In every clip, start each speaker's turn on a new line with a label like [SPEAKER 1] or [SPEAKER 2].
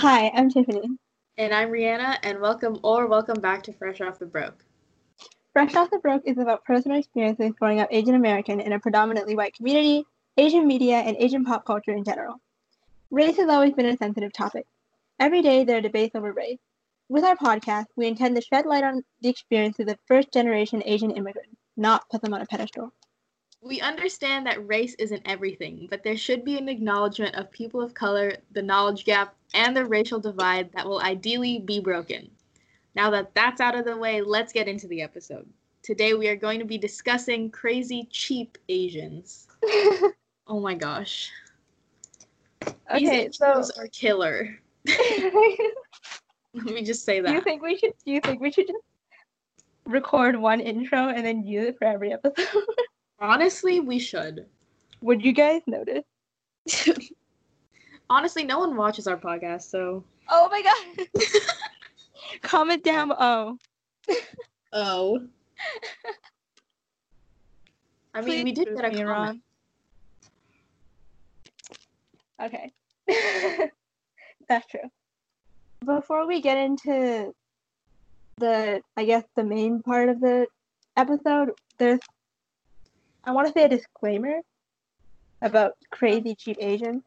[SPEAKER 1] Hi, I'm Tiffany.
[SPEAKER 2] And I'm Rihanna, and welcome or welcome back to Fresh Off the Broke.
[SPEAKER 1] Fresh Off the Broke is about personal experiences growing up Asian American in a predominantly white community, Asian media, and Asian pop culture in general. Race has always been a sensitive topic. Every day there are debates over race. With our podcast, we intend to shed light on the experiences of first generation Asian immigrants, not put them on a pedestal.
[SPEAKER 2] We understand that race isn't everything, but there should be an acknowledgement of people of color, the knowledge gap, and the racial divide that will ideally be broken. Now that that's out of the way, let's get into the episode. Today we are going to be discussing crazy cheap Asians. oh my gosh.
[SPEAKER 1] Okay,
[SPEAKER 2] These
[SPEAKER 1] so
[SPEAKER 2] are killer. Let me just say that.
[SPEAKER 1] do you think we should do you think we should just record one intro and then use it for every episode?
[SPEAKER 2] Honestly, we should.
[SPEAKER 1] Would you guys notice?
[SPEAKER 2] Honestly, no one watches our podcast, so.
[SPEAKER 1] Oh my god. Comment down oh.
[SPEAKER 2] Oh. I mean, we did get a
[SPEAKER 1] me
[SPEAKER 2] comment.
[SPEAKER 1] wrong. Okay. That's true. Before we get into the, I guess, the main part of the episode, there's, I want to say a disclaimer about crazy cheap Asians.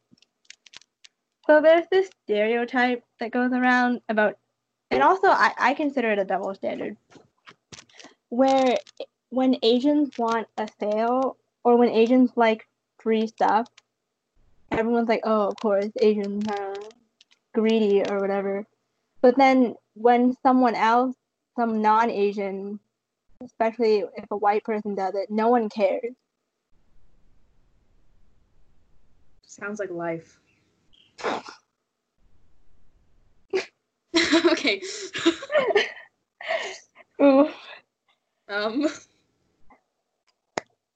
[SPEAKER 1] So there's this stereotype that goes around about, and also I, I consider it a double standard, where when Asians want a sale or when Asians like free stuff, everyone's like, oh, of course, Asians are greedy or whatever. But then when someone else, some non Asian, especially if a white person does it, no one cares.
[SPEAKER 2] Sounds like life. okay.
[SPEAKER 1] Ooh.
[SPEAKER 2] um.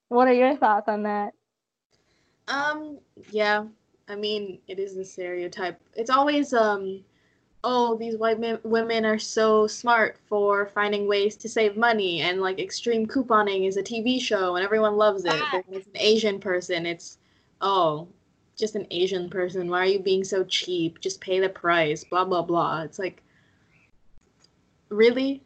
[SPEAKER 1] What are your thoughts on that?
[SPEAKER 2] Um. Yeah. I mean, it is the stereotype. It's always um. Oh, these white men, women are so smart for finding ways to save money, and like extreme couponing is a TV show, and everyone loves it.
[SPEAKER 1] Ah.
[SPEAKER 2] But when it's an Asian person, it's oh, just an Asian person. Why are you being so cheap? Just pay the price. Blah blah blah. It's like, really?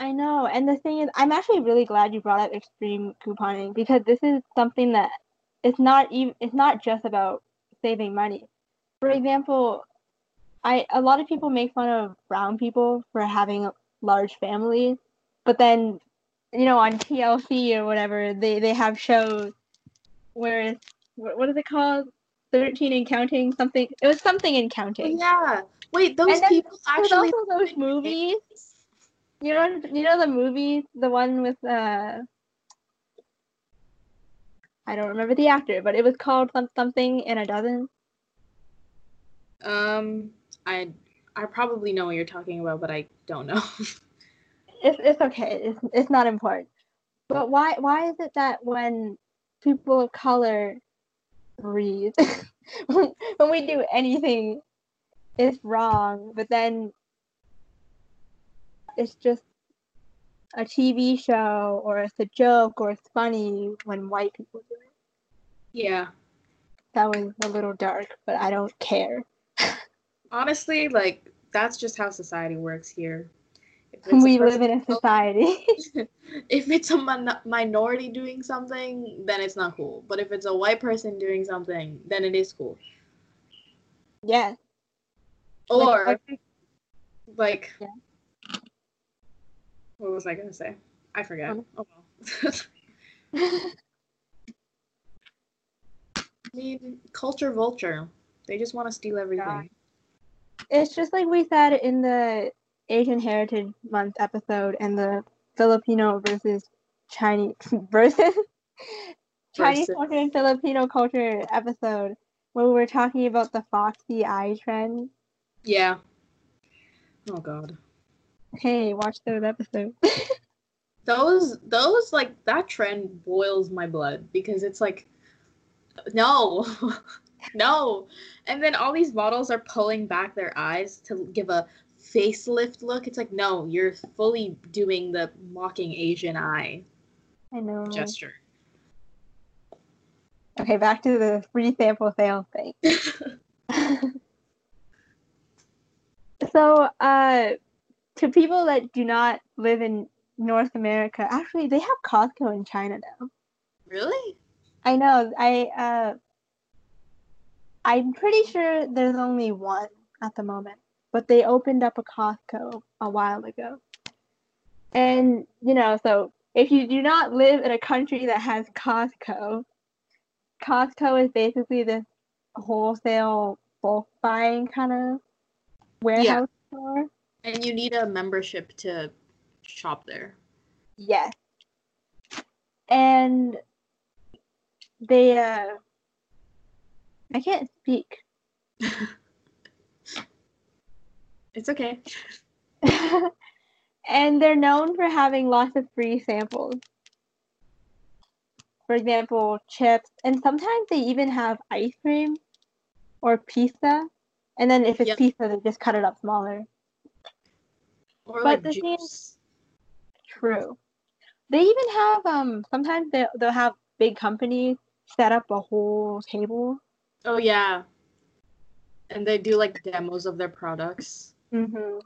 [SPEAKER 1] I know, and the thing is, I'm actually really glad you brought up extreme couponing because this is something that it's not even it's not just about saving money. For example, I a lot of people make fun of brown people for having large families, but then you know on TLC or whatever they they have shows where it's what, what is it called? 13 and counting something. It was something in
[SPEAKER 2] Oh,
[SPEAKER 1] counting.
[SPEAKER 2] yeah. Wait, those
[SPEAKER 1] And
[SPEAKER 2] people actually.
[SPEAKER 1] also those movies. You know, you know the movie, the one with uh, I don't remember the actor, but it was called something in a dozen.
[SPEAKER 2] Um, I I probably know what you're talking about, but I don't know.
[SPEAKER 1] It's it's okay. It's it's not important. But why why is it that when people of color breathe, when, when we do anything, it's wrong, but then it's just a TV show or it's a joke or it's funny when white people do it.
[SPEAKER 2] yeah.
[SPEAKER 1] That was a little dark, but I don't care.
[SPEAKER 2] Honestly, like that's just how society works here. If it's a
[SPEAKER 1] We live in a society.
[SPEAKER 2] if it's a min- minority doing something, then it's not cool. But if it's a white person doing something, then it is cool.
[SPEAKER 1] Yeah.
[SPEAKER 2] Or
[SPEAKER 1] Like,
[SPEAKER 2] like,
[SPEAKER 1] Yeah.
[SPEAKER 2] what was I gonna say? I forgot.
[SPEAKER 1] Um.
[SPEAKER 2] Oh well.
[SPEAKER 1] I-
[SPEAKER 2] I mean, culture vulture. They just want to steal everything.
[SPEAKER 1] It's just like we said in the Asian Heritage Month episode and the Filipino versus Chinese versus Chinese
[SPEAKER 2] Versus.
[SPEAKER 1] culture and Filipino culture episode when we were talking about the foxy eye trend.
[SPEAKER 2] Yeah. Oh god.
[SPEAKER 1] Hey, watch those episodes.
[SPEAKER 2] Those those like that trend boils my blood because it's like no. no. And then all these models are pulling back their eyes to give a facelift look. It's like no, you're fully doing the mocking Asian eye
[SPEAKER 1] I know.
[SPEAKER 2] gesture.
[SPEAKER 1] Okay, back to the free sample sale thing. So, uh, to people that do not live in North America, actually, they have Costco in China now.
[SPEAKER 2] Really?
[SPEAKER 1] I know. I uh, I'm pretty sure there's only one at the moment, but they opened up a Costco a while ago. And you know, so if you do not live in a country that has Costco, Costco is basically this wholesale bulk buying kind of warehouse store.
[SPEAKER 2] And you need a membership to shop there.
[SPEAKER 1] Yes. And they uh I can't speak.
[SPEAKER 2] It's okay.
[SPEAKER 1] and they're known for having lots of free samples. For example, chips, and sometimes they even have ice cream or pizza. And then if it's
[SPEAKER 2] Yep.
[SPEAKER 1] pizza, they just cut it up smaller.
[SPEAKER 2] Or
[SPEAKER 1] But
[SPEAKER 2] like
[SPEAKER 1] the thing-
[SPEAKER 2] juice.
[SPEAKER 1] True. They even have um sometimes they they'll have big companies set up a whole table.
[SPEAKER 2] Oh yeah. And they do like demos of their products.
[SPEAKER 1] Mm-hmm.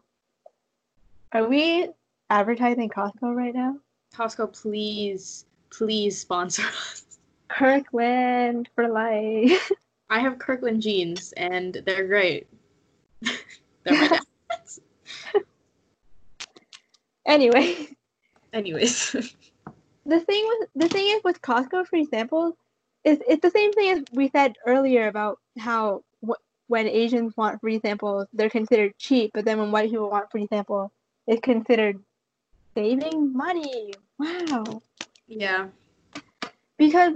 [SPEAKER 1] Are we advertising Costco right now?
[SPEAKER 2] Costco, please, please sponsor us.
[SPEAKER 1] Kirkland for life.
[SPEAKER 2] I have Kirkland jeans and they're great. they're my dad's.
[SPEAKER 1] anyway,
[SPEAKER 2] Anyways.
[SPEAKER 1] the thing with the thing is with Costco free samples is it's the same thing as we said earlier about how wh- when Asians want free samples, they're considered cheap, but then when white people want free samples, it's considered saving money. Wow.
[SPEAKER 2] yeah.
[SPEAKER 1] because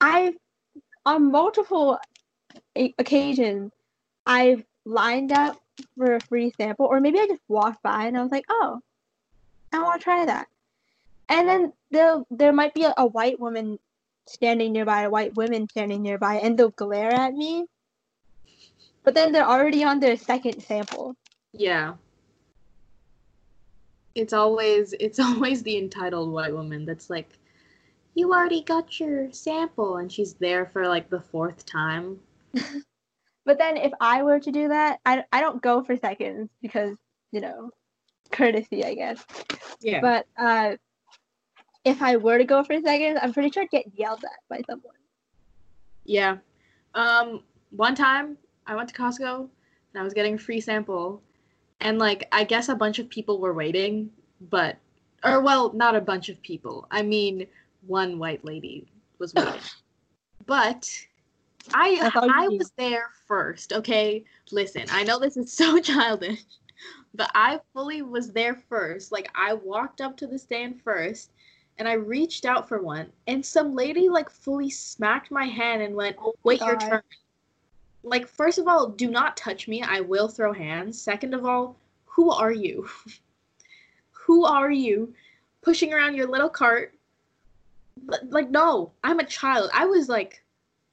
[SPEAKER 1] I've on multiple occasions I've lined up for a free sample, or maybe I just walked by and I was like, oh, I want to try that, and then there there might be a, a white woman standing nearby, a white women standing nearby, and they'll glare at me, but then they're already on their second sample.
[SPEAKER 2] Yeah. It's always it's always the entitled white woman that's like, You already got your sample and she's there for like the fourth time.
[SPEAKER 1] But then if I were to do that, I, I don't go for seconds because you know courtesy, I guess.
[SPEAKER 2] Yeah.
[SPEAKER 1] But uh, if I were to go for seconds, I'm pretty sure I'd get yelled at by someone.
[SPEAKER 2] Yeah. Um, one time I went to Costco and I was getting a free sample, and like I guess a bunch of people were waiting, but or well, not a bunch of people. I mean, one white lady was waiting. but I
[SPEAKER 1] you
[SPEAKER 2] I was there first. Okay, listen. I know this is so childish, but I fully was there first. Like I walked up to the stand first and I reached out for one, and some lady like fully smacked my hand and went, oh "Wait your turn." Like, first of all, do not touch me. I will throw hands. Second of all, who are you? who are you pushing around your little cart? Like, no, I'm a child. I was like,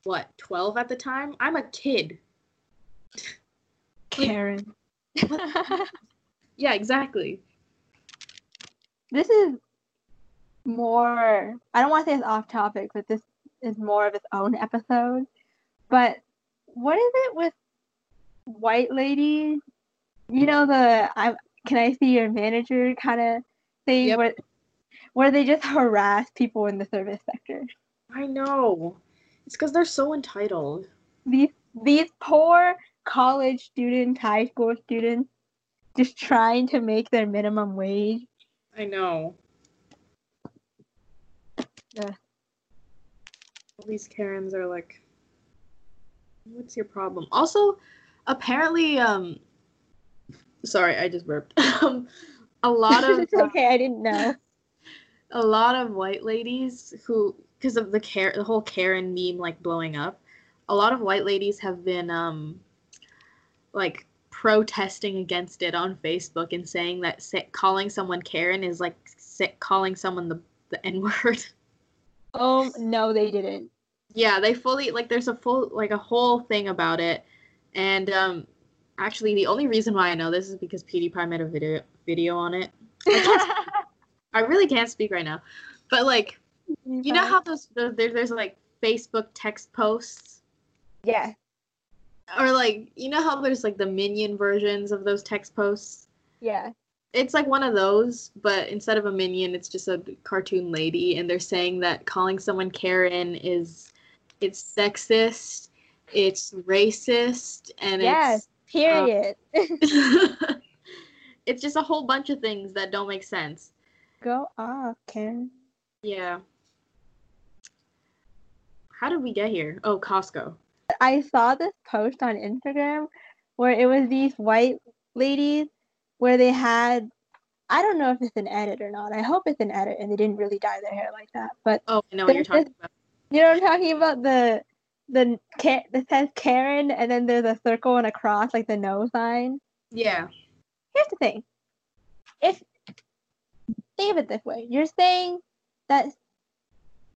[SPEAKER 2] what, 12 at the time? I'm a kid.
[SPEAKER 1] Karen.
[SPEAKER 2] Yeah, exactly.
[SPEAKER 1] this is more. I don't want to say it's off topic, but this is more of its own episode. But what is it with white ladies? You know the I can I see your manager kind of thing
[SPEAKER 2] Yep.
[SPEAKER 1] where where they just harass people in the service sector.
[SPEAKER 2] I know. It's because they're so entitled.
[SPEAKER 1] these these poor college students, high school students, just trying to make their minimum wage.
[SPEAKER 2] I know.
[SPEAKER 1] Yeah.
[SPEAKER 2] All these Karens are like, what's your problem? Also, apparently, um, sorry, I just burped. um, a lot of
[SPEAKER 1] It's okay, I didn't know.
[SPEAKER 2] a lot of white ladies who, because of the care, the whole Karen meme like blowing up, a lot of white ladies have been um, like protesting against it on Facebook and saying that calling someone Karen is like calling someone the the N word.
[SPEAKER 1] Oh no, they didn't.
[SPEAKER 2] Yeah, they fully like there's a full like a whole thing about it. And um actually the only reason why I know this is because PewDiePie made a video video on it. I really can't speak right now. But like you know how those there, there's like Facebook text posts?
[SPEAKER 1] Yeah.
[SPEAKER 2] Or like, you know how there's like the minion versions of those text posts?
[SPEAKER 1] Yeah.
[SPEAKER 2] It's like one of those, but instead of a minion, it's just a cartoon lady, and they're saying that calling someone Karen is it's sexist, it's racist, and
[SPEAKER 1] Yes. Period.
[SPEAKER 2] it's um, it's just a whole bunch of things that don't make sense.
[SPEAKER 1] Go off, Karen.
[SPEAKER 2] Yeah. How did we get here? Oh, Costco.
[SPEAKER 1] I saw this post on Instagram where it was these white ladies where they had I don't know if it's an edit or not. I hope it's an edit and they didn't really dye their hair like that. But
[SPEAKER 2] Oh, I know what you're talking about.
[SPEAKER 1] you know what I'm talking about? The the that says Karen and then there's a circle and a cross like the no sign.
[SPEAKER 2] Yeah.
[SPEAKER 1] Here's the thing. If think of it this way, you're saying that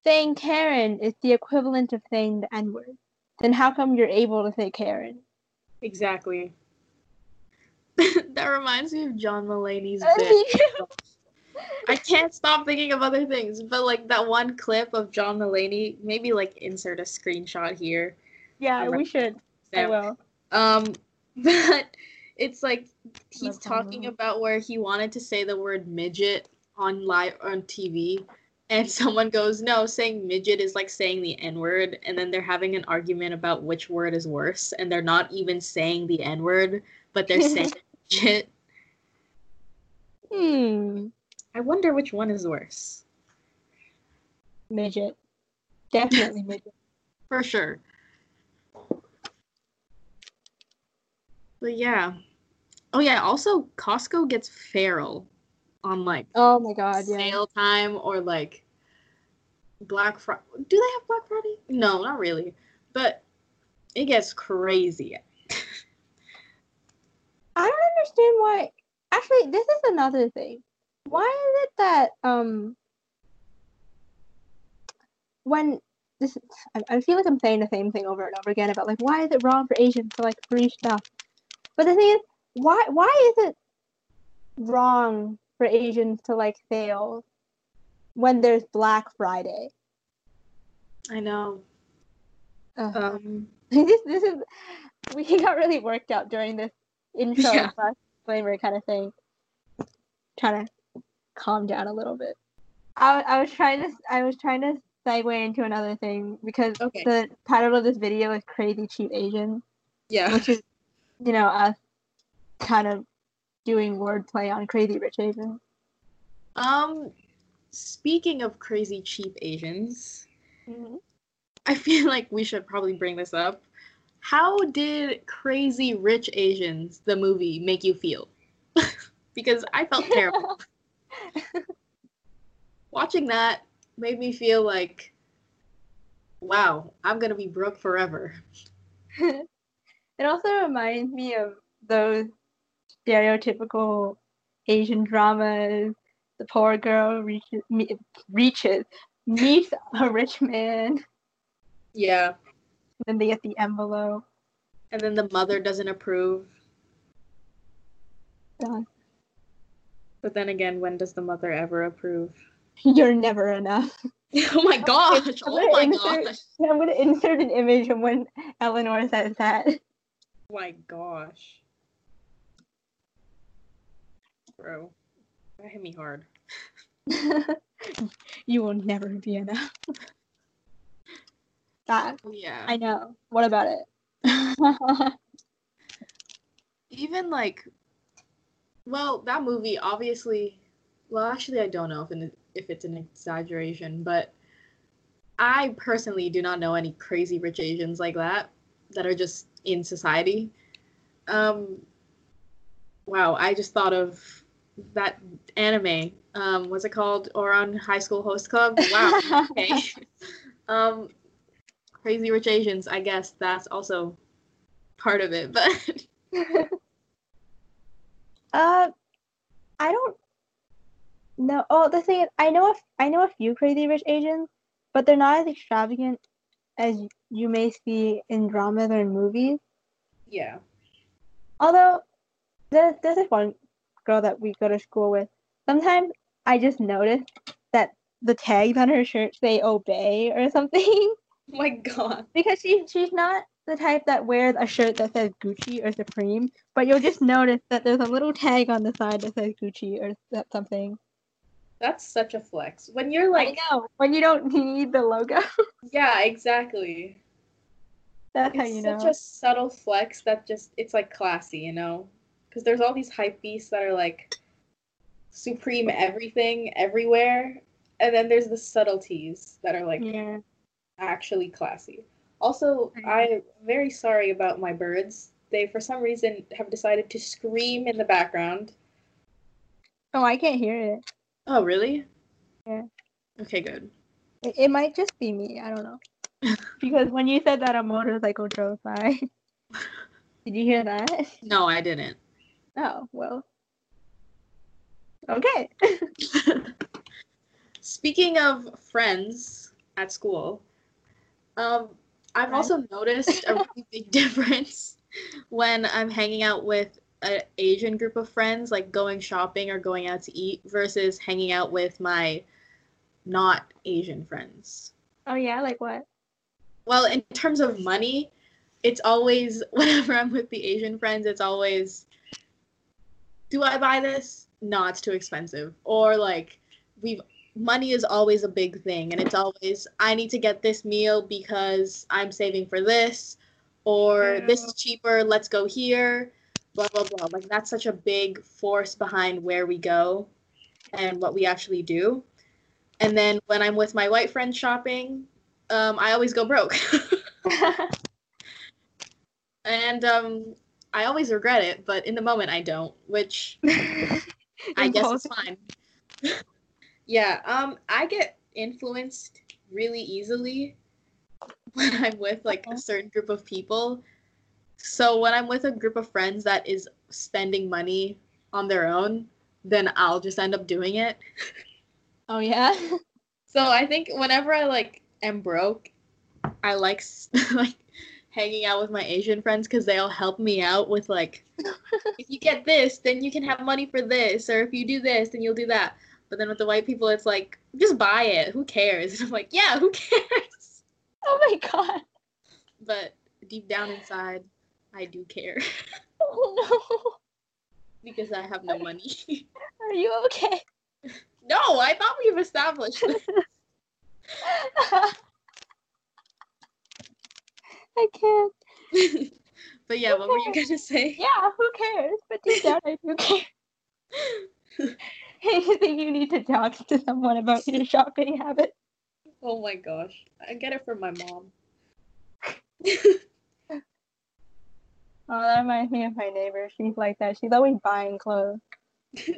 [SPEAKER 1] saying Karen is the equivalent of saying the N word. Then how come you're able to say Karen?
[SPEAKER 2] Exactly. that reminds me of John Mulaney's bit. I can't stop thinking of other things, but like that one clip of John Mulaney, maybe like insert a screenshot here.
[SPEAKER 1] yeah, we should. I
[SPEAKER 2] Sam.
[SPEAKER 1] will.
[SPEAKER 2] Um, but it's like he's talking about where he wanted to say the word midget on live on TV, and someone goes, "No, saying midget is like saying the N word," and then they're having an argument about which word is worse, and they're not even saying the N word, but they're saying midget.
[SPEAKER 1] Hmm.
[SPEAKER 2] I wonder which one is worse.
[SPEAKER 1] Midget. Definitely midget.
[SPEAKER 2] For sure. But yeah. Oh yeah, also Costco gets feral on like
[SPEAKER 1] Oh my god, yeah.
[SPEAKER 2] sale time or like Black Friday. Do they have Black Friday? No, not really. But it gets crazy.
[SPEAKER 1] I understand why. Actually, this is another thing. Why is it that um when this I, I feel like I'm saying the same thing over and over again about like why is it wrong for Asians to like free stuff? But the thing is, why why is it wrong for Asians to like fail when there's Black Friday?
[SPEAKER 2] I know.
[SPEAKER 1] Ugh.
[SPEAKER 2] Um
[SPEAKER 1] this this is we got really worked out during this intro
[SPEAKER 2] Yeah.
[SPEAKER 1] slash disclaimer kind of thing. Trying to calm down a little bit. I, I was trying to I was trying to segue into another thing because
[SPEAKER 2] Okay.
[SPEAKER 1] the title of this video is "Crazy Cheap Asian,"
[SPEAKER 2] yeah.
[SPEAKER 1] which is you know us kind of doing wordplay on Crazy Rich Asian.
[SPEAKER 2] Um speaking of crazy cheap Asians, I feel like we should probably bring this up. How did Crazy Rich Asians, the movie, make you feel? because I felt terrible. Watching that made me feel like, wow, I'm going to be broke forever.
[SPEAKER 1] It also reminds me of those stereotypical Asian dramas. The poor girl reaches, me, reaches meets a rich man,
[SPEAKER 2] Yeah.
[SPEAKER 1] Then they get the envelope.
[SPEAKER 2] And then the mother doesn't approve.
[SPEAKER 1] Done.
[SPEAKER 2] But then again, when does the mother ever approve?
[SPEAKER 1] You're never enough.
[SPEAKER 2] oh my gosh!
[SPEAKER 1] I'm
[SPEAKER 2] Oh my
[SPEAKER 1] insert-
[SPEAKER 2] gosh!
[SPEAKER 1] I'm gonna insert an image of when Eleanor says that.
[SPEAKER 2] Oh my gosh. Bro, that hit me hard.
[SPEAKER 1] you will never be enough. That
[SPEAKER 2] Yeah.
[SPEAKER 1] I know. What about it?
[SPEAKER 2] even like well that movie obviously well actually i don't know if, it, if it's an exaggeration but i personally do not know any crazy rich asians like that that are just in society um wow i just thought of that anime um what's it called Ouran high school host club wow okay um crazy rich asians i guess that's also part of it but
[SPEAKER 1] Uh, I don't know. Oh, the thing is, I know a, f- I know a few crazy rich Asians, but they're not as extravagant as you may see in dramas or in movies.
[SPEAKER 2] yeah
[SPEAKER 1] Although there's there's this one girl that we go to school with. Sometimes I just notice that the tags on her shirt say "obey" or something
[SPEAKER 2] my god.
[SPEAKER 1] because she she's not the type that wears a shirt that says Gucci or Supreme, but you'll just notice that there's a little tag on the side that says Gucci or that something.
[SPEAKER 2] That's such a flex. When you're like,
[SPEAKER 1] I know when you don't need the logo.
[SPEAKER 2] yeah, exactly.
[SPEAKER 1] That's how
[SPEAKER 2] It's
[SPEAKER 1] you
[SPEAKER 2] such
[SPEAKER 1] know.
[SPEAKER 2] a subtle flex that just it's like classy, you know? Because there's all these hype beasts that are like supreme everything everywhere, and then there's the subtleties that are like
[SPEAKER 1] Yeah.
[SPEAKER 2] Actually classy. Also,
[SPEAKER 1] I
[SPEAKER 2] I'm very sorry about my birds. They, for some reason, have decided to scream in the background.
[SPEAKER 1] Oh, I can't hear it.
[SPEAKER 2] Oh, really?
[SPEAKER 1] Yeah.
[SPEAKER 2] Okay, good.
[SPEAKER 1] It, it might just be me. I don't know. because when you said that a motorcycle drove by, did you hear that?
[SPEAKER 2] No, I didn't.
[SPEAKER 1] Oh well. Okay.
[SPEAKER 2] Speaking of friends at school, um, I've also noticed a really big difference when I'm hanging out with an Asian group of friends, like going shopping or going out to eat, versus hanging out with my not Asian friends.
[SPEAKER 1] oh yeah, like what?
[SPEAKER 2] Well, in terms of money, it's always whenever I'm with the Asian friends, it's always do I buy this? No, it's too expensive. Or like we've money is always a big thing and it's always I need to get this meal because I'm saving for this or this is cheaper, let's go here. Blah blah blah. Like that's such a big force behind where we go and what we actually do. And then when I'm with my white friends shopping, um, I always go broke. and um, I always regret it, but in the moment I don't, which I guess is fine. yeah, um, I get influenced really easily when I'm with like a certain group of people. So when I'm with a group of friends that is spending money on their own, then I'll just end up doing it.
[SPEAKER 1] Oh yeah.
[SPEAKER 2] So I think whenever I like am broke, I like like hanging out with my Asian friends because they'll help me out with like, if you get this, then you can have money for this, or if you do this, then you'll do that. But then with the white people, it's like just buy it. Who cares? And I'm like, yeah, who cares?
[SPEAKER 1] Oh my god.
[SPEAKER 2] But deep down inside, I do care
[SPEAKER 1] Oh no.
[SPEAKER 2] because I have no money.
[SPEAKER 1] Are you okay?
[SPEAKER 2] no, I thought we've established. this.
[SPEAKER 1] I can't.
[SPEAKER 2] but yeah, what were you gonna say?
[SPEAKER 1] Yeah, who cares? But deep down, I do care. I think you need to talk to someone about your shopping habit.
[SPEAKER 2] Oh my gosh. I get it from my mom.
[SPEAKER 1] Oh, that reminds me of my neighbor. She's like that. She's always buying clothes.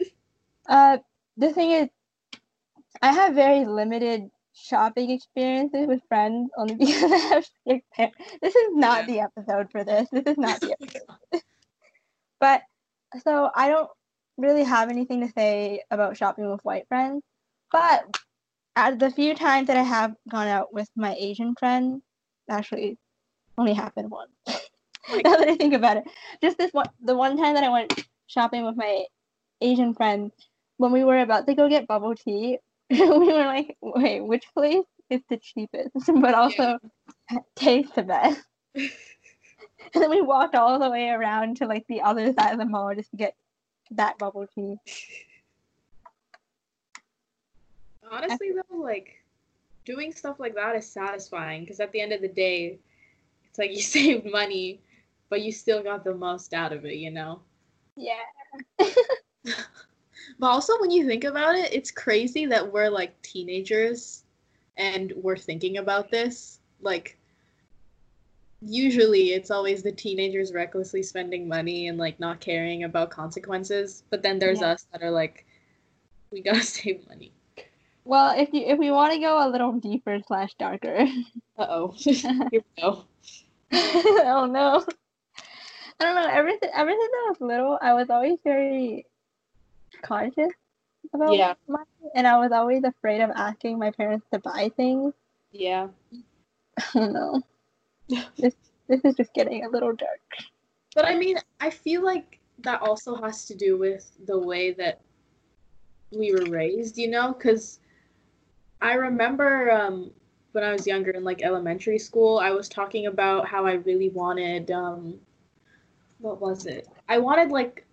[SPEAKER 1] uh, the thing is, I have very limited shopping experiences with friends only because I have strict parents. This is not the episode for this. This is not the episode. but so I don't really have anything to say about shopping with white friends. But at the few times that I have gone out with my Asian friend, actually only happened once. now that I think about it, just this one, the one time that I went shopping with my Asian friend, when we were about to go get bubble tea, we were like, wait, which place is the cheapest, but also tastes the best? and then we walked all the way around to like the other side of the mall just to get that bubble tea.
[SPEAKER 2] Honestly, though, like doing stuff like that is satisfying because at the end of the day, it's like you saved money, but you still got the most out of it, you know?
[SPEAKER 1] Yeah.
[SPEAKER 2] But also, when you think about it, it's crazy that we're like teenagers and we're thinking about this. Like, usually it's always the teenagers recklessly spending money and like not caring about consequences. But then there's
[SPEAKER 1] Yeah.
[SPEAKER 2] us that are like, we gotta save money.
[SPEAKER 1] Well, if you if we want to go a little deeper slash darker,
[SPEAKER 2] Uh oh. Here we go.
[SPEAKER 1] oh no. I don't know. everything ever since I was little, I was always very conscious about
[SPEAKER 2] Yeah.
[SPEAKER 1] money, and I was always afraid of asking my parents to buy things.
[SPEAKER 2] Yeah.
[SPEAKER 1] I don't know. this this is just getting a little dark.
[SPEAKER 2] But I mean, I feel like that also has to do with the way that we were raised, you know? Because I remember um, when I was younger in like elementary school, I was talking about how I really wanted um what was it? I wanted like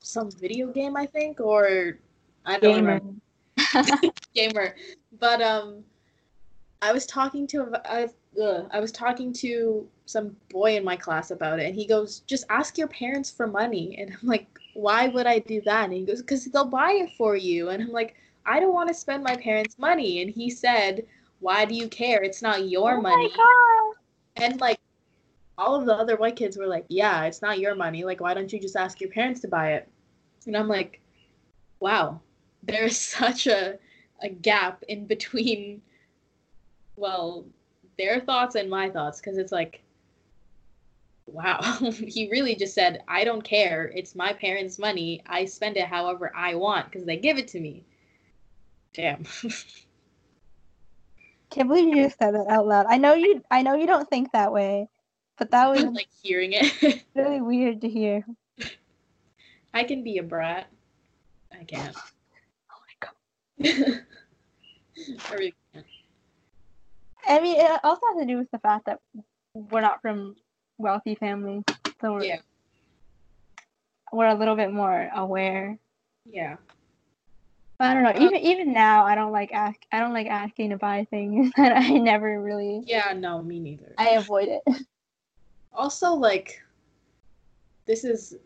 [SPEAKER 2] some video game, I think, or I don't
[SPEAKER 1] Gamer.
[SPEAKER 2] remember gamer. But um I was talking to I, ugh, I was talking to some boy in my class about it and he goes, "Just ask your parents for money." And I'm like, "Why would I do that?" And he goes, "Cuz they'll buy it for you." And I'm like, "I don't want to spend my parents' money." And he said, "Why do you care? It's not your
[SPEAKER 1] oh
[SPEAKER 2] money."
[SPEAKER 1] my god.
[SPEAKER 2] And like all of the other white kids were like, "Yeah, it's not your money. Like why don't you just ask your parents to buy it?" And I'm like, "Wow. There's such a a gap in between well, their thoughts and my thoughts cuz it's like wow. he really just said, "I don't care. It's my parents' money. I spend it however I want cuz they give it to me." Damn.
[SPEAKER 1] Can't believe you just said that out loud. I know you I know you don't think that way, but that was
[SPEAKER 2] like hearing it.
[SPEAKER 1] really weird to hear.
[SPEAKER 2] I can be a brat. I can't.
[SPEAKER 1] Oh my god.
[SPEAKER 2] I really.
[SPEAKER 1] I mean, it also has to do with the fact that we're not from wealthy families, so we're,
[SPEAKER 2] Yeah.
[SPEAKER 1] we're a little bit more aware.
[SPEAKER 2] Yeah.
[SPEAKER 1] But I don't know.
[SPEAKER 2] Uh,
[SPEAKER 1] Even even now, I don't like ask. I don't like asking to buy things that I never really.
[SPEAKER 2] Yeah, no, me neither.
[SPEAKER 1] I avoid it.
[SPEAKER 2] also like this is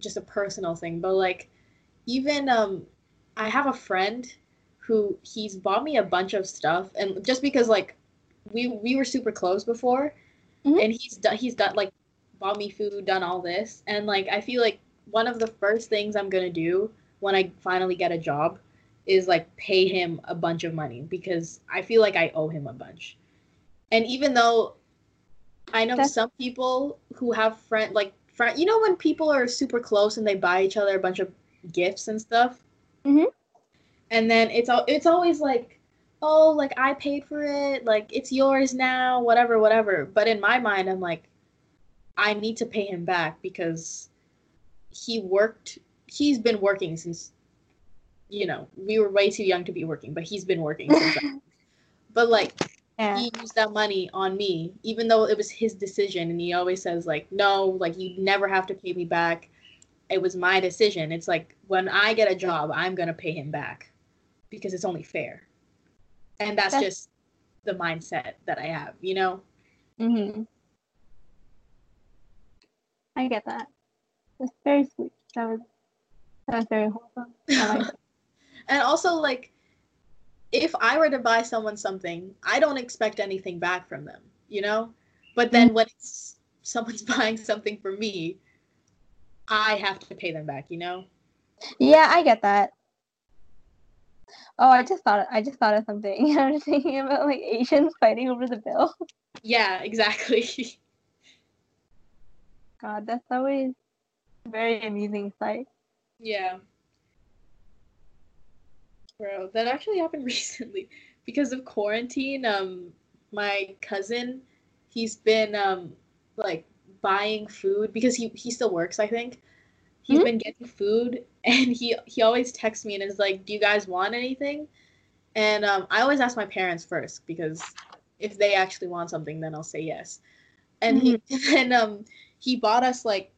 [SPEAKER 2] just a personal thing, but like even um I have a friend who he's bought me a bunch of stuff and just because like we we were super close before
[SPEAKER 1] Mhm.
[SPEAKER 2] and he's done he's done like bought me food, done all this and like I feel like one of the first things I'm to do when I finally get a job is like pay him a bunch of money because I feel like I owe him a bunch. And even though I know
[SPEAKER 1] That's-
[SPEAKER 2] some people who have friend like friend you know when people are super close and they buy each other a bunch of gifts and stuff?
[SPEAKER 1] Mhm.
[SPEAKER 2] And then it's all it's always like oh like I paid for it, like it's yours now, whatever whatever. But in my mind I'm like I need to pay him back because he worked he's been working since you know, we were way too young to be working, but he's been working since. But like
[SPEAKER 1] Yeah.
[SPEAKER 2] he used that money on me, even though it was his decision. And he always says, like, no, like, you never have to pay me back. It was my decision. It's like, when I get a job, I'm going to pay him back because it's only fair. And that's,
[SPEAKER 1] That's-
[SPEAKER 2] just the mindset that I have, you know?
[SPEAKER 1] Mhm. I get that. It's very sweet. That was that was very wholesome. Like
[SPEAKER 2] and also, like, if I were to buy someone something, I don't expect anything back from them, you know? But then when it's someone's buying something for me, I have to pay them back, you know?
[SPEAKER 1] Yeah, I get that. Oh, I just thought I just thought of something. I was thinking about like Asians fighting over the bill.
[SPEAKER 2] Yeah, exactly.
[SPEAKER 1] God, that's always a very amusing sight.
[SPEAKER 2] yeah. Bro, that actually happened recently because of quarantine. Um, my cousin, he's been um like buying food because he he still works. I think he's
[SPEAKER 1] Mhm.
[SPEAKER 2] been getting food, and he he always texts me and is like, "Do you guys want anything?" And um, I always ask my parents first because if they actually want something, then I'll say yes. And he and um he bought us like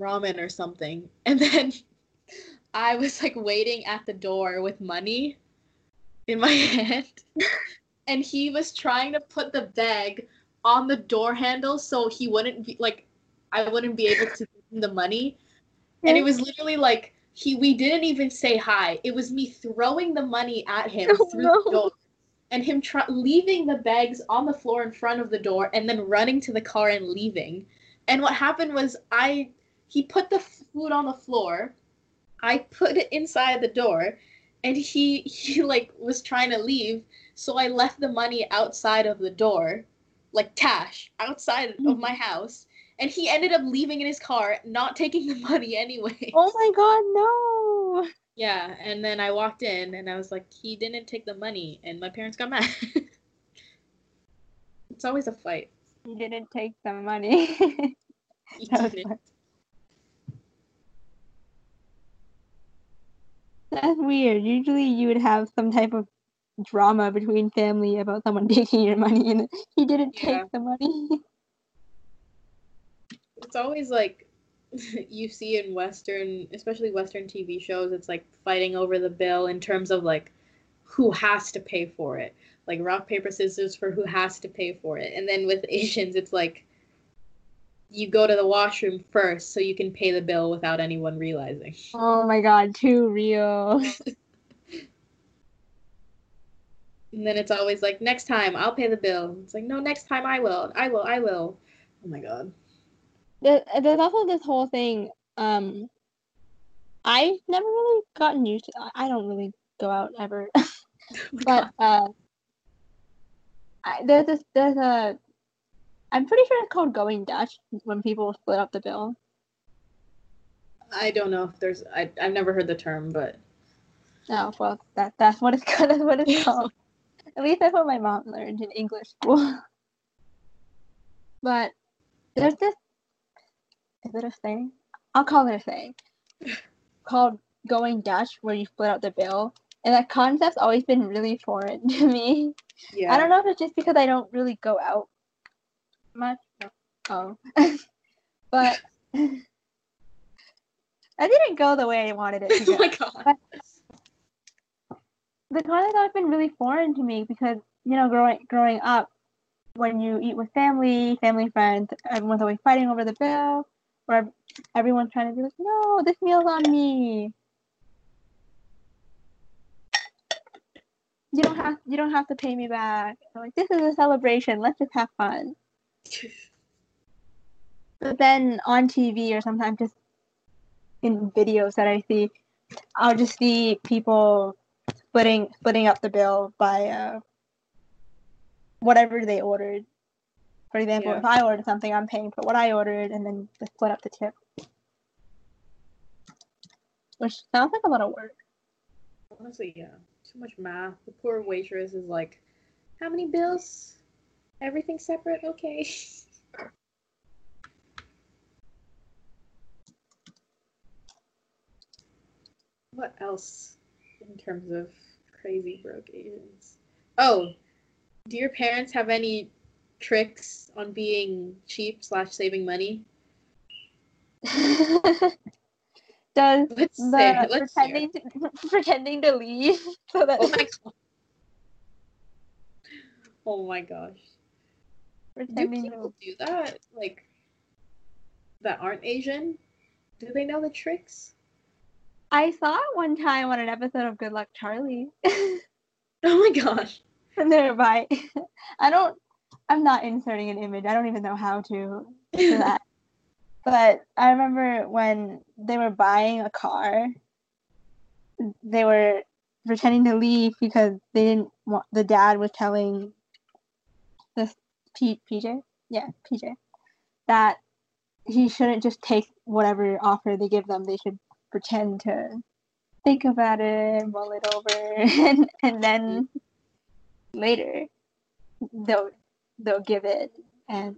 [SPEAKER 2] ramen or something, and then I was like waiting at the door with money in my hand, and he was trying to put the bag on the door handle so he wouldn't be like I wouldn't be able to give him the money, and it was literally like he we didn't even say hi. It was me throwing the money at him
[SPEAKER 1] Oh,
[SPEAKER 2] through
[SPEAKER 1] no.
[SPEAKER 2] the door. And him try- leaving the bags on the floor in front of the door, and then running to the car and leaving. And what happened was, I he put the food on the floor, I put it inside the door, and he he like was trying to leave. So I left the money outside of the door, like cash outside of mm-hmm. my house, and he ended up leaving in his car, not taking the money anyway.
[SPEAKER 1] Oh my god, no!
[SPEAKER 2] Yeah, and then I walked in and I was like, he didn't take the money, and my parents got mad. it's always a fight.
[SPEAKER 1] He didn't take the money.
[SPEAKER 2] He didn't.
[SPEAKER 1] That's weird. Usually you would have some type of drama between family about someone taking your money and he didn't
[SPEAKER 2] Yeah.
[SPEAKER 1] take the money.
[SPEAKER 2] It's always like you see in Western, especially Western TV shows, it's like fighting over the bill in terms of like who has to pay for it. Like rock, paper, scissors for who has to pay for it. And then with Asians, it's like you go to the washroom first so you can pay the bill without anyone realizing.
[SPEAKER 1] oh my god, too real.
[SPEAKER 2] And then it's always like, next time I'll pay the bill. It's like, no, next time I will. I will. I will. Oh my god.
[SPEAKER 1] There, there's also this whole thing. Um, I've never really gotten used to. I- I don't really go out ever,
[SPEAKER 2] Oh
[SPEAKER 1] but uh, I, there's this. There's a. I'm pretty sure it's called going Dutch when people split up the bill.
[SPEAKER 2] I don't know if there's. I, I've never heard the term, but.
[SPEAKER 1] Oh well, that that's what it's that's what it's called. At least that's what my mom learned in English school. but there's this. Is it a thing? I'll call it a thing called going Dutch, where you split out the bill, and that concept's always been really foreign to me.
[SPEAKER 2] Yeah.
[SPEAKER 1] I don't know if it's just because I don't really go out much. Oh, but I didn't go the way I wanted it to go
[SPEAKER 2] oh my god.
[SPEAKER 1] the concept's always been really foreign to me because you know growing growing up when you eat with family family friends everyone's always fighting over the bill or everyone's trying to be like no this meal's on me. You don't have you don't have to pay me back. I'm like this is a celebration. Let's just have fun. But then on tv or sometimes just in videos that i see i'll just see people splitting splitting up the bill by uh, whatever they ordered. For example,
[SPEAKER 2] Yeah.
[SPEAKER 1] if I ordered something, I'm paying for what I ordered, and then split up the tip. Which sounds like a lot of work.
[SPEAKER 2] Honestly, yeah. Too much math. The poor waitress is like, how many bills? Everything separate? Okay. what else in terms of crazy broke Asians? Oh, do your parents have any tricks on being cheap slash saving money?
[SPEAKER 1] Does
[SPEAKER 2] Let's
[SPEAKER 1] the
[SPEAKER 2] say, let's hear.
[SPEAKER 1] pretending to, pretending to leave so that
[SPEAKER 2] Oh my god. Oh my gosh. Do
[SPEAKER 1] pretending to
[SPEAKER 2] do that? Like, that aren't Asian? Do they know the tricks?
[SPEAKER 1] I saw it one time on an episode of Good Luck Charlie.
[SPEAKER 2] Oh my gosh.
[SPEAKER 1] and they're by I don't I'm not inserting an image. I don't even know how to do that. But I remember when they were buying a car, they were pretending to leave because they didn't want the dad was telling this P, PJ, yeah, PJ, that he shouldn't just take whatever offer they give them. They should pretend to think about it, mull it over, and and then later they'll they'll give it and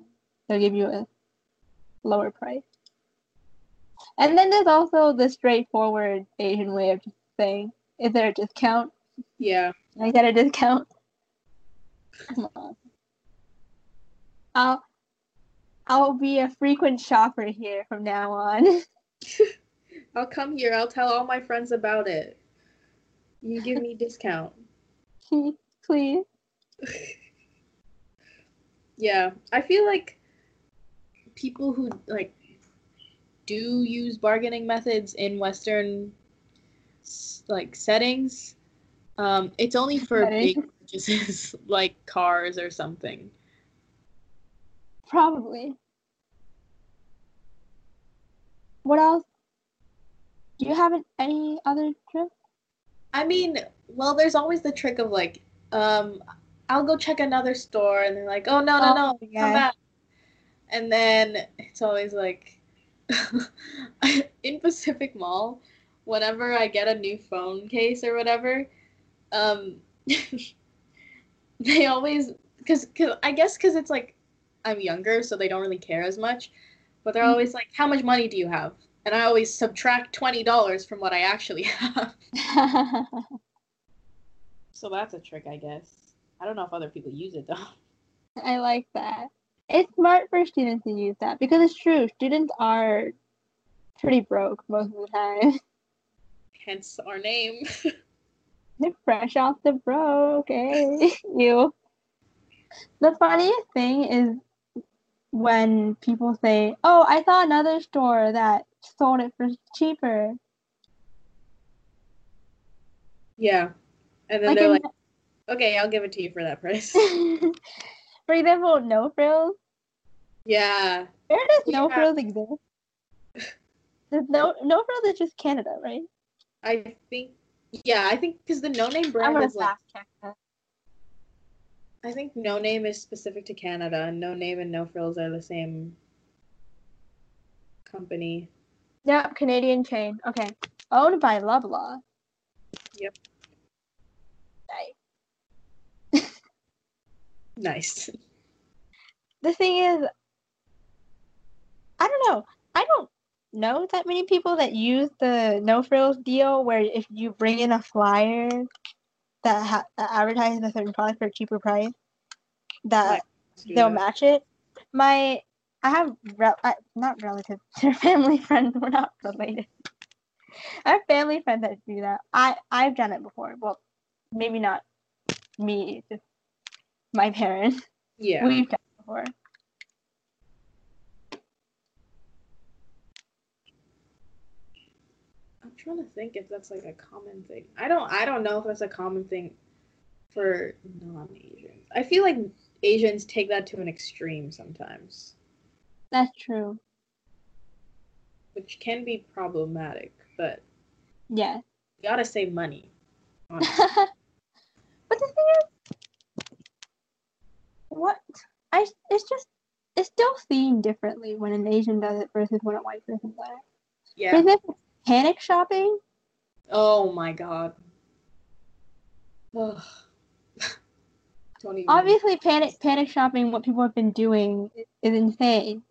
[SPEAKER 1] they'll give you a lower price. And then there's also the straightforward Asian way of just saying, "Is there a discount?
[SPEAKER 2] Yeah.
[SPEAKER 1] I get a discount?" Come on. I'll I'll be a frequent shopper here from now on.
[SPEAKER 2] I'll come here. I'll tell all my friends about it. You give me discount.
[SPEAKER 1] Please.
[SPEAKER 2] Yeah. I feel like people who like do use bargaining methods in Western like settings, um, it's only for big purchases like cars or something.
[SPEAKER 1] Probably. What else? Do you have any other trips?
[SPEAKER 2] I mean, well, there's always the trick of like, um, I'll go check another store, and they're like, oh no, no, no,
[SPEAKER 1] Oh,
[SPEAKER 2] come back. And then it's always like, in Pacific Mall, whenever I get a new phone case or whatever, um, they always, because cause, I guess because it's like I'm younger, so they don't really care as much, but they're
[SPEAKER 1] Mhm.
[SPEAKER 2] always like, how much money do you have? And I always subtract twenty dollars from what I actually have. So that's a trick, I guess. I don't know if other people use it though.
[SPEAKER 1] I like that. It's smart for students to use that because it's true. Students are pretty broke most of the time.
[SPEAKER 2] Hence our name.
[SPEAKER 1] They're fresh off the broke, eh? you. The funniest thing is when people say, "Oh, I saw another store that sold it for cheaper."
[SPEAKER 2] yeah. And then
[SPEAKER 1] Like
[SPEAKER 2] they're
[SPEAKER 1] in-
[SPEAKER 2] like, okay, I'll give it to you for that price.
[SPEAKER 1] for example, no frills.
[SPEAKER 2] yeah.
[SPEAKER 1] Where does no
[SPEAKER 2] Yeah.
[SPEAKER 1] frills exist? Does no no frills is just Canada, right?
[SPEAKER 2] I think, yeah, I think because the no name brand is like,
[SPEAKER 1] that.
[SPEAKER 2] I think no name is specific to Canada, and no name and no frills are the same company.
[SPEAKER 1] Yep, Canadian chain. Okay, owned by Loblaw.
[SPEAKER 2] Yep.
[SPEAKER 1] Nice.
[SPEAKER 2] Nice.
[SPEAKER 1] the thing is, I don't know. I don't know that many people that use the no frills deal where if you bring in a flyer that, ha- that advertises a certain product for a cheaper price, that
[SPEAKER 2] Let's
[SPEAKER 1] they'll match it. My, I have rel- I, not relatives, they're family friends. We're not related. I have family friends that do that. I I've done it before. Well, maybe not me, just my parents.
[SPEAKER 2] Yeah.
[SPEAKER 1] We've done before.
[SPEAKER 2] I'm trying to think if that's like a common thing. I don't I don't know if that's a common thing for non-Asians. I feel like Asians take that to an extreme sometimes,
[SPEAKER 1] That's true.
[SPEAKER 2] which can be problematic, but
[SPEAKER 1] Yeah.
[SPEAKER 2] you gotta save money.
[SPEAKER 1] but the thing is, what I it's just it's still seen differently when an Asian does it versus when a white person does it. For
[SPEAKER 2] yeah.
[SPEAKER 1] example, panic shopping.
[SPEAKER 2] Oh my god. Ugh. Don't even.
[SPEAKER 1] Obviously, panic panic shopping. What people have been doing is insane.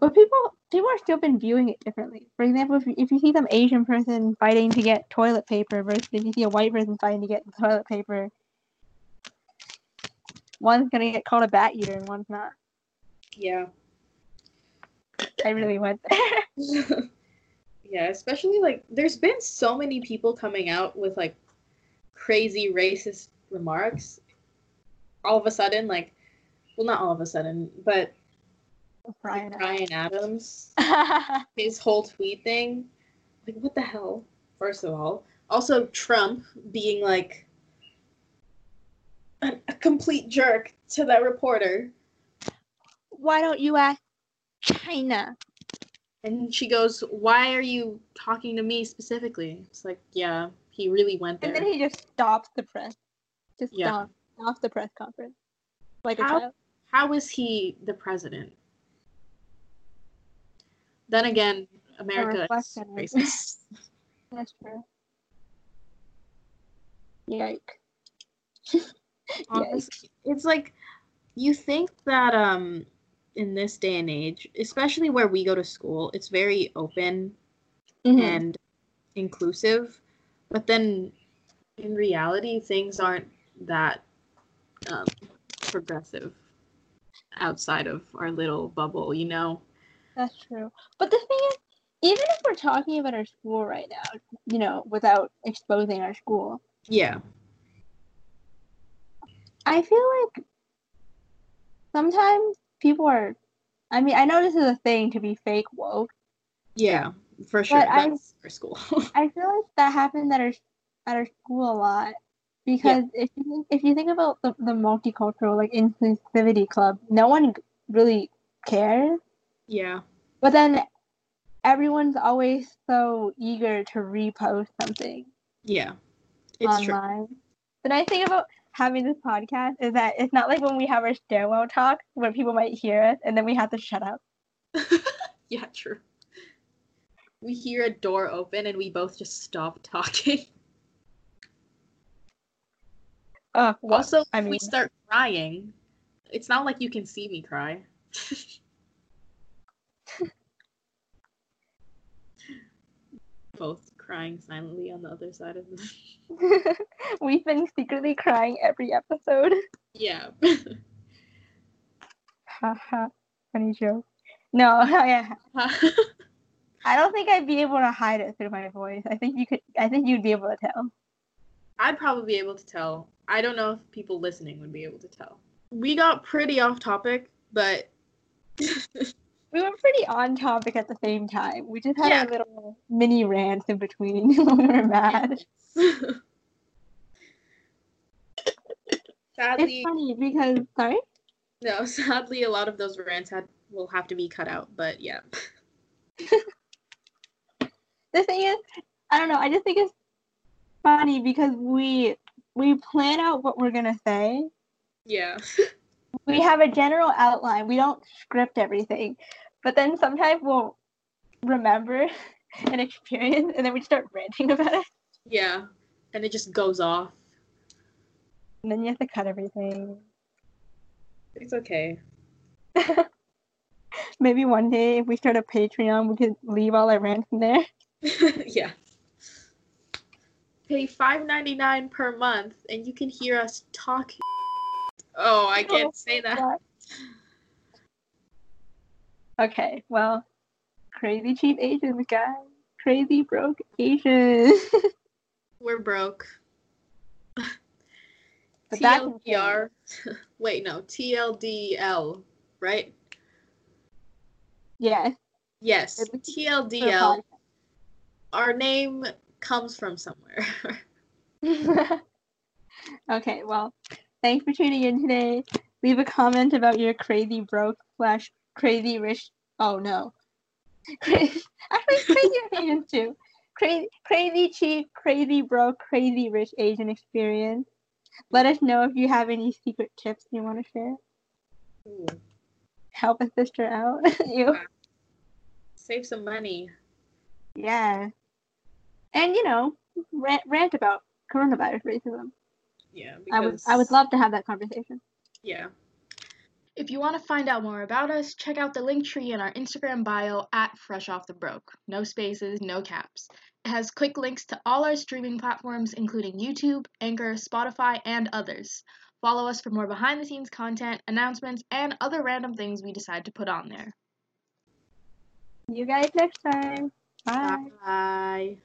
[SPEAKER 1] But people people are still been viewing it differently. For example, if you, if you see some Asian person fighting to get toilet paper versus if you see a white person fighting to get toilet paper, one's gonna get called a bat eater and one's not.
[SPEAKER 2] Yeah.
[SPEAKER 1] I really went there.
[SPEAKER 2] yeah, especially like there's been so many people coming out with like crazy racist remarks. All of a sudden, like, well, not all of a sudden, but
[SPEAKER 1] Bryan.
[SPEAKER 2] Bryan Adams, his whole tweet thing, like, what the hell? First of all, also Trump being like complete jerk to that reporter,
[SPEAKER 1] Why don't you ask China?
[SPEAKER 2] and she goes, "Why are you talking to me specifically?" It's like, yeah, he really went there.
[SPEAKER 1] And then he just stops the press. Just
[SPEAKER 2] Yeah.
[SPEAKER 1] stops, stops the press conference. Like a
[SPEAKER 2] How-
[SPEAKER 1] child.
[SPEAKER 2] How is he the president? Then again, America is racist.
[SPEAKER 1] That's true. Yike.
[SPEAKER 2] Honestly, it's like you think that um in this day and age, especially where we go to school, it's very open
[SPEAKER 1] Mhm.
[SPEAKER 2] and inclusive, but then in reality, things aren't that um, progressive outside of our little bubble, you know?
[SPEAKER 1] That's true. But the thing is, even if we're talking about our school right now, you know, without exposing our school,
[SPEAKER 2] Yeah.
[SPEAKER 1] I feel like sometimes people are. I mean, I know this is a thing to be fake woke.
[SPEAKER 2] Yeah, for sure.
[SPEAKER 1] But I-
[SPEAKER 2] our school.
[SPEAKER 1] I feel like that happens at our at our school a lot because if you think, if you think about the, the multicultural like inclusivity club, no one really cares,
[SPEAKER 2] yeah.
[SPEAKER 1] but then everyone's always so eager to repost something
[SPEAKER 2] Yeah. It's true.
[SPEAKER 1] online. The nice thing about having this podcast is that it's not like when we have our stairwell talk where people might hear us and then we have to shut up.
[SPEAKER 2] Yeah, true. We hear a door open and we both just stop talking.
[SPEAKER 1] Uh, well,
[SPEAKER 2] Also,
[SPEAKER 1] I
[SPEAKER 2] if we start crying, it's not like you can see me cry. both crying silently on the other side of the.
[SPEAKER 1] We've been secretly crying every episode.
[SPEAKER 2] Yeah.
[SPEAKER 1] Haha, funny joke. No, yeah. I don't think I'd be able to hide it through my voice. I think you could. I think you'd be able to tell.
[SPEAKER 2] I'd probably be able to tell. I don't know if people listening would be able to tell. We got pretty off topic, but
[SPEAKER 1] We were pretty on topic at the same time. We just had
[SPEAKER 2] Yeah.
[SPEAKER 1] a little mini rant in between when we were mad.
[SPEAKER 2] sadly,
[SPEAKER 1] It's funny because sorry.
[SPEAKER 2] no. Sadly, a lot of those rants had will have to be cut out. But yeah,
[SPEAKER 1] The thing is, I don't know. I just think it's funny because we we plan out what we're gonna say.
[SPEAKER 2] yeah,
[SPEAKER 1] We have a general outline. We don't script everything, but then sometimes we'll remember an experience and then we start ranting about it,
[SPEAKER 2] yeah, and it just goes off.
[SPEAKER 1] and then you have to cut everything.
[SPEAKER 2] It's okay.
[SPEAKER 1] Maybe one day if we start a Patreon, we could leave all our rants in there.
[SPEAKER 2] yeah. Pay five ninety nine per month, and you can hear us talk. Oh, I can't oh say that.
[SPEAKER 1] Okay, well, crazy cheap Asians, guys. Crazy broke Asians.
[SPEAKER 2] We're broke.
[SPEAKER 1] But
[SPEAKER 2] TLDR. Wait, no, TLDL, right?
[SPEAKER 1] yes.
[SPEAKER 2] Yes,
[SPEAKER 1] At least for a
[SPEAKER 2] TLDL. Our name comes from somewhere.
[SPEAKER 1] okay, well, thanks for tuning in today. Leave a comment about your crazy broke slash crazy rich. Oh no. Crazy, actually, crazy Asians too. Crazy, crazy cheap, crazy broke, crazy rich Asian experience. Let us know if you have any secret tips you want to share.
[SPEAKER 2] Ooh,
[SPEAKER 1] Help a sister out. you.
[SPEAKER 2] save some money.
[SPEAKER 1] Yeah. And you know, rant, rant about coronavirus racism.
[SPEAKER 2] Yeah,
[SPEAKER 1] I would I would love to have that conversation.
[SPEAKER 2] Yeah. If you want to find out more about us, check out the link tree in our Instagram bio at Fresh Off the Broke. No spaces, no caps. It has quick links to all our streaming platforms, including YouTube, Anchor, Spotify, and others. Follow us for more behind the scenes content, announcements, and other random things we decide to put on there.
[SPEAKER 1] See you guys next time. Bye.
[SPEAKER 2] Bye.